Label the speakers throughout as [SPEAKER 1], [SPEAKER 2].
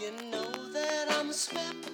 [SPEAKER 1] They cry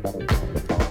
[SPEAKER 2] Gracias.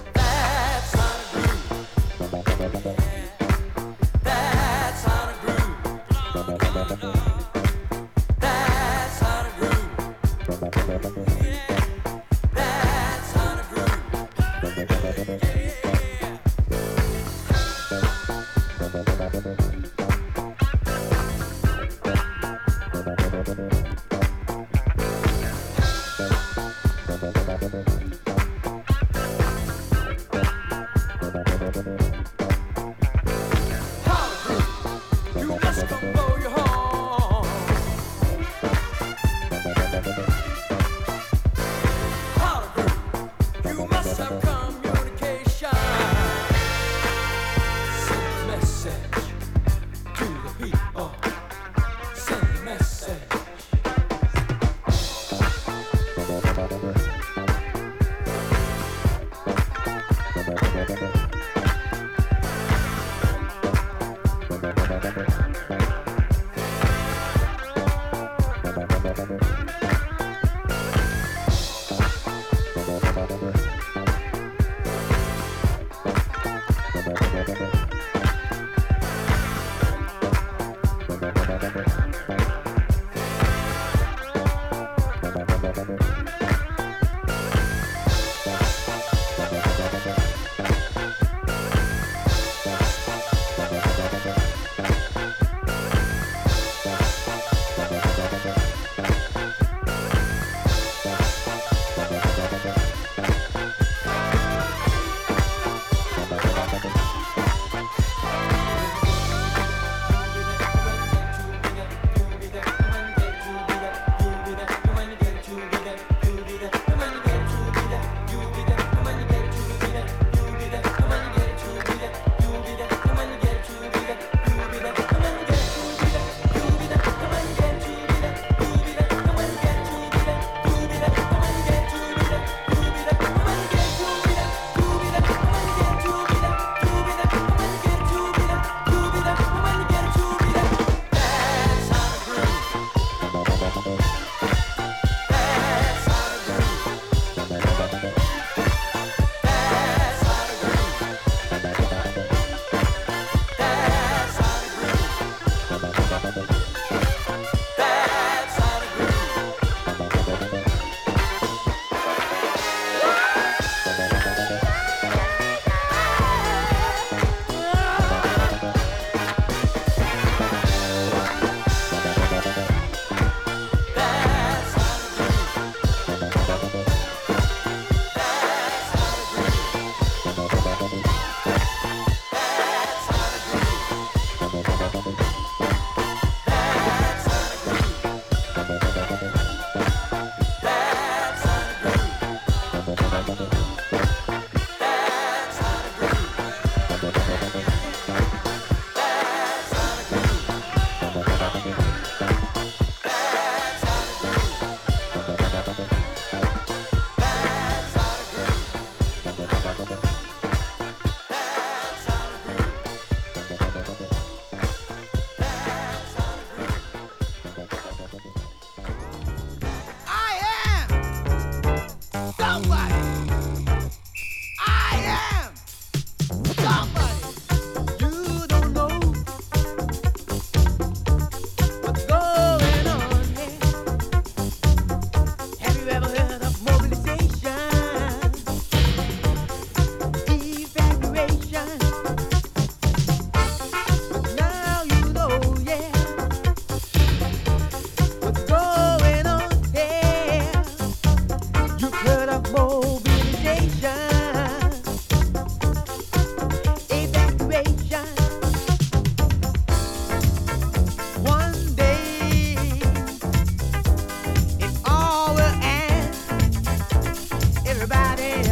[SPEAKER 3] Everybody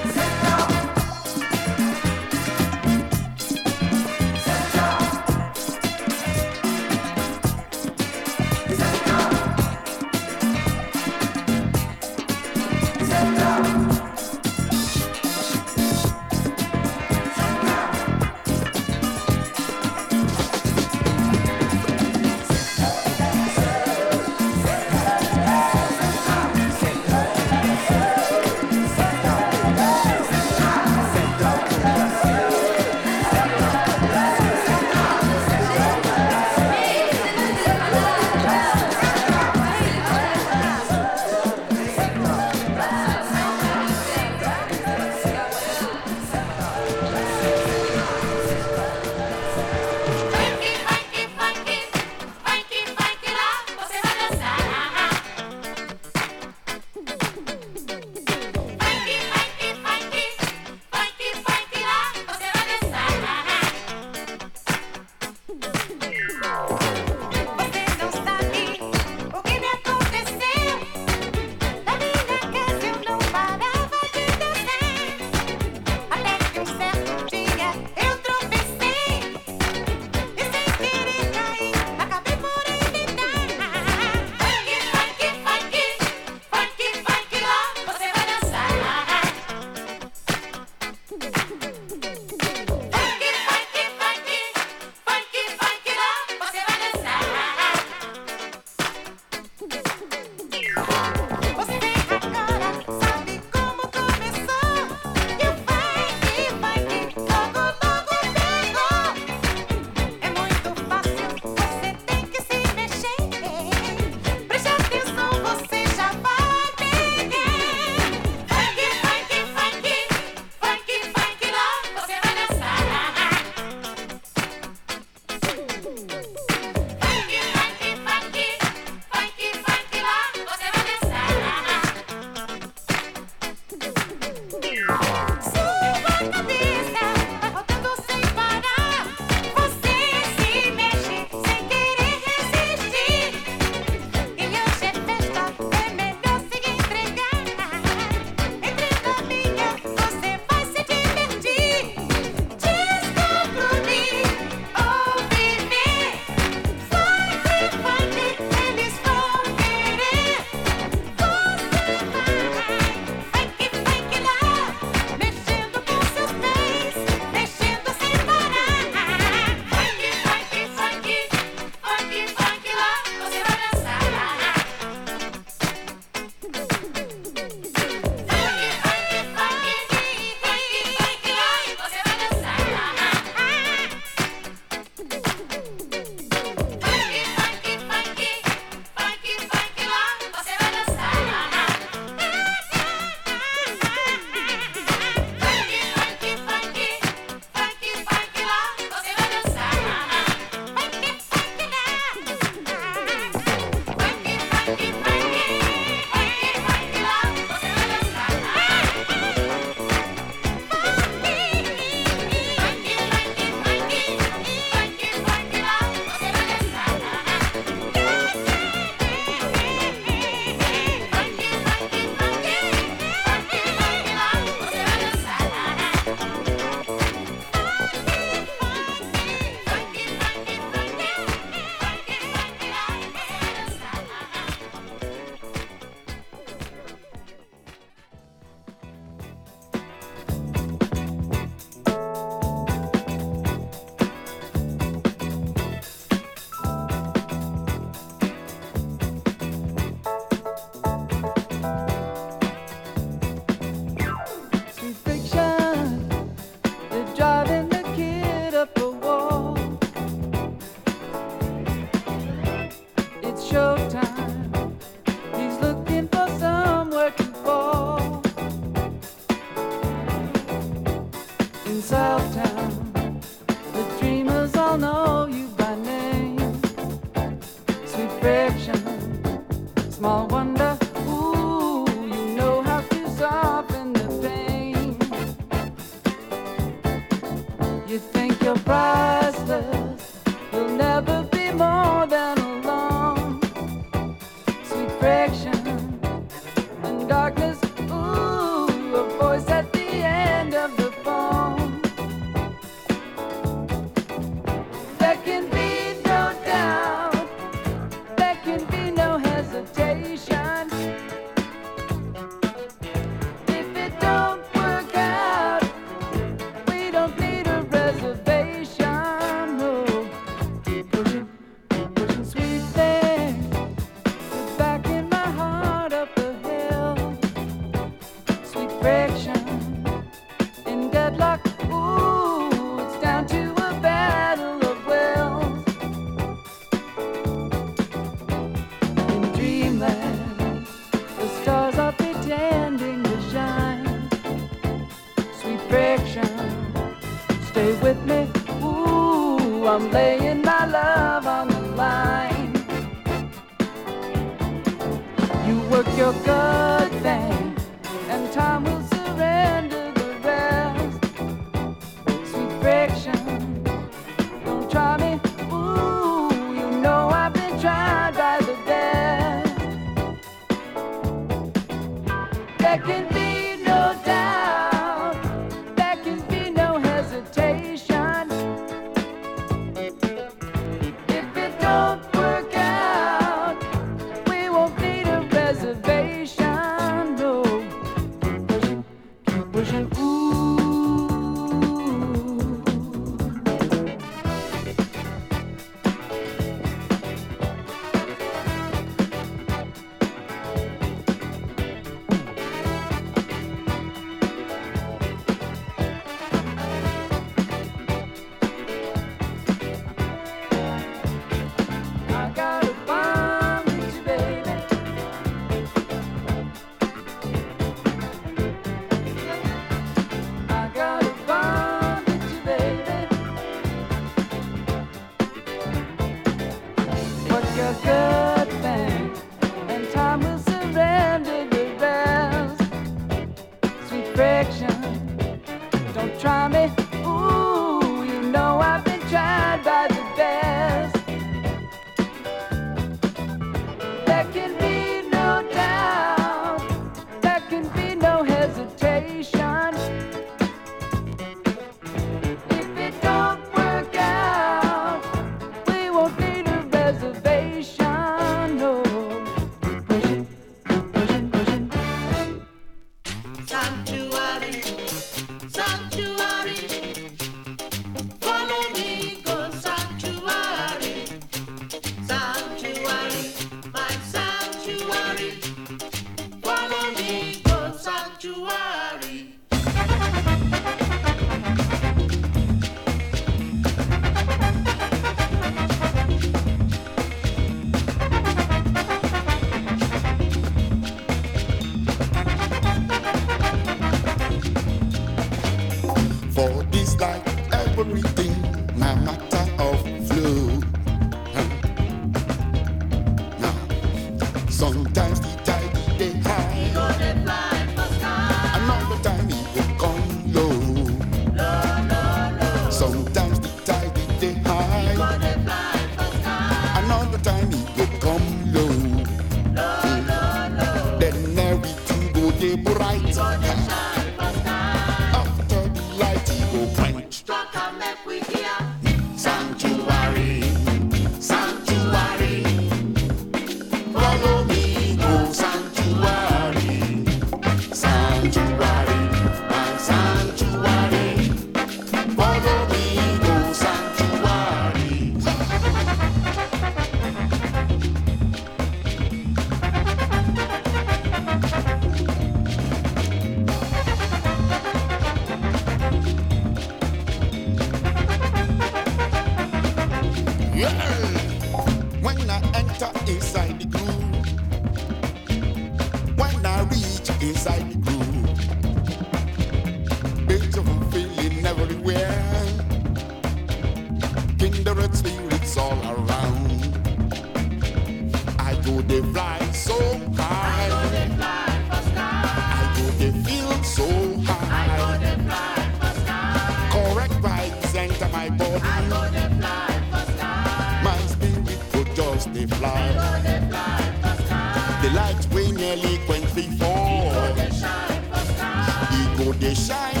[SPEAKER 4] they so high. I know they fly for sky. I know they feel so high. I know they fly for sky. Correct vibes enter my body. I know they fly for sky. My spirit could just fly. I fly for sky. The light we nearly quench before. Ego they shine for sky. Shine.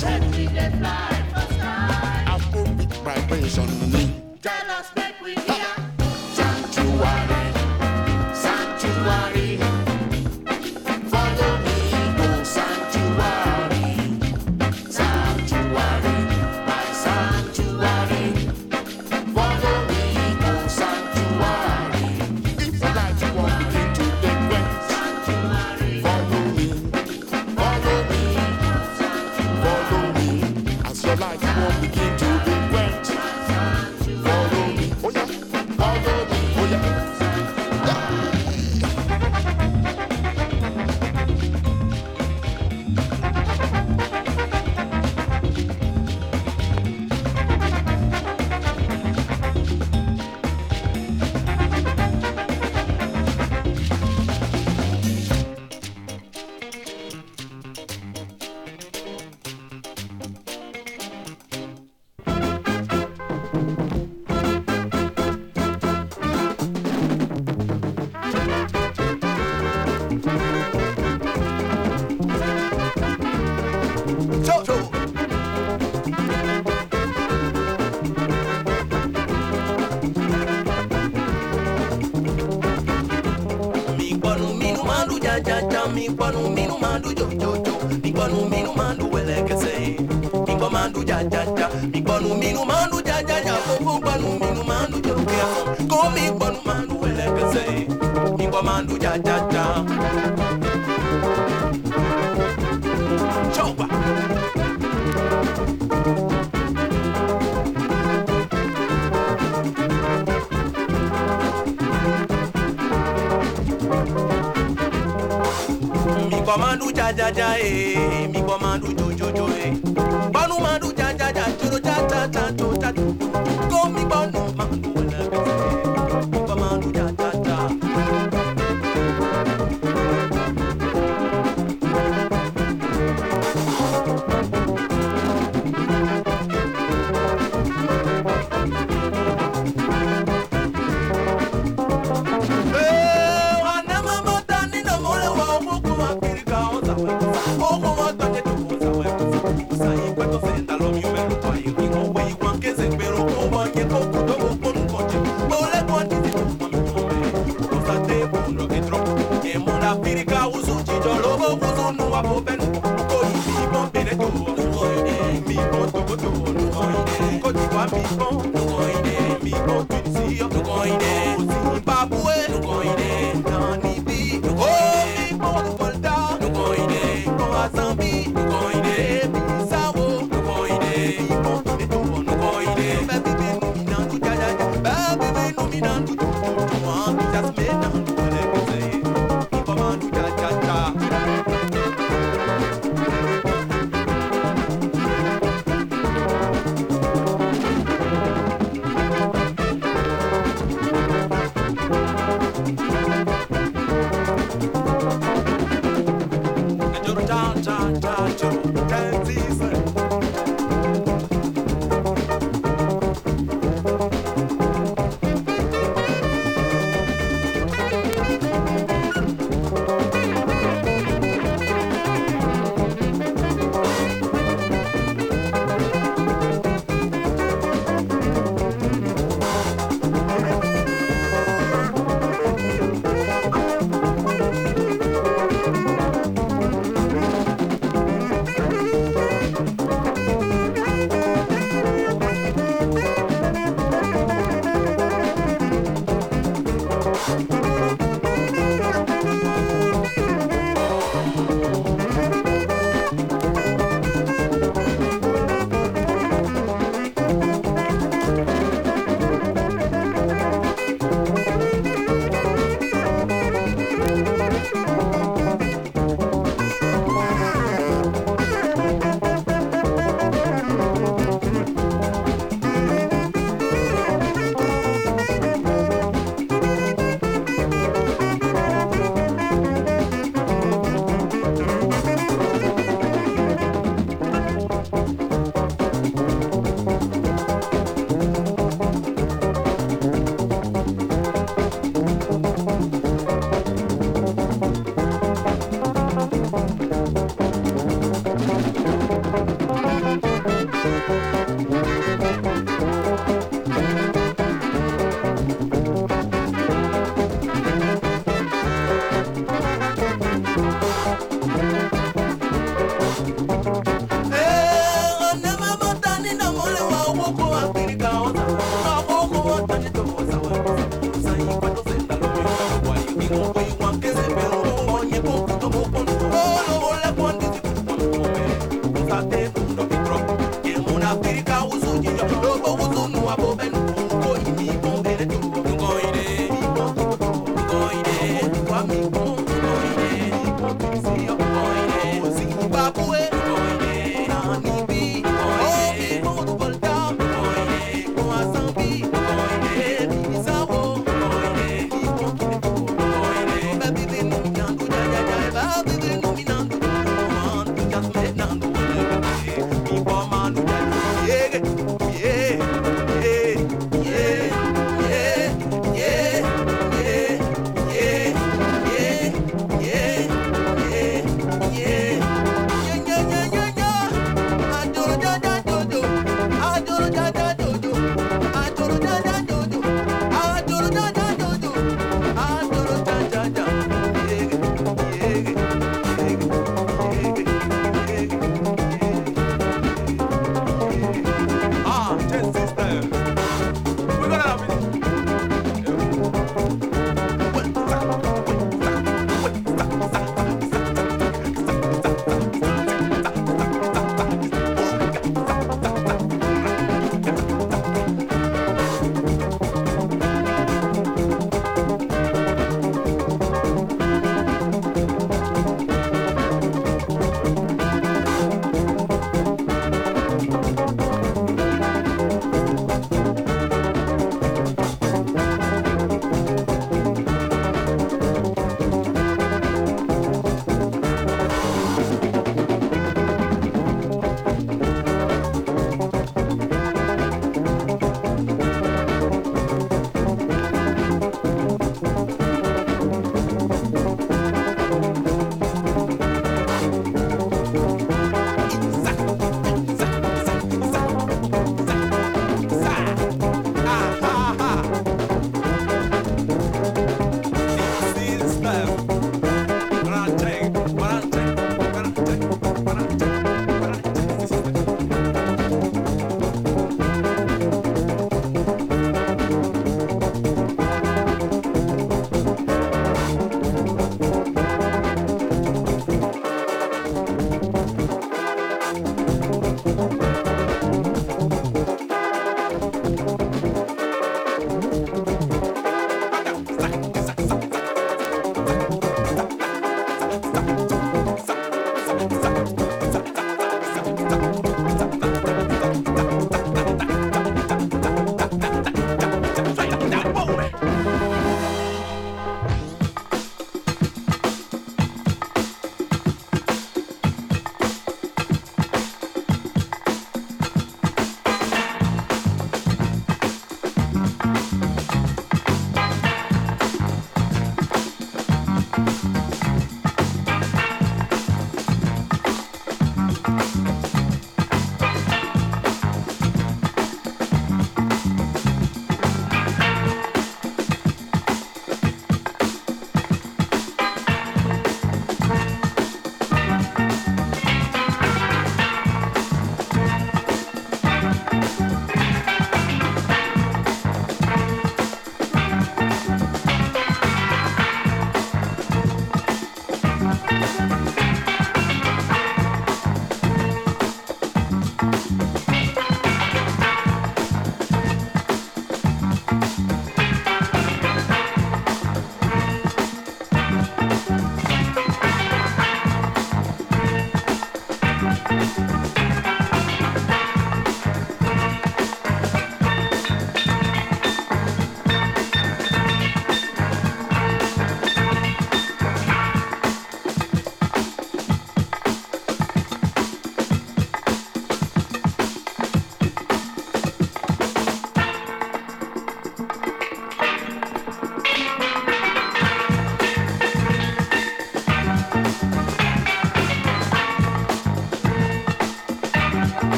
[SPEAKER 4] Suddenly they fly for sky. I've my vibration.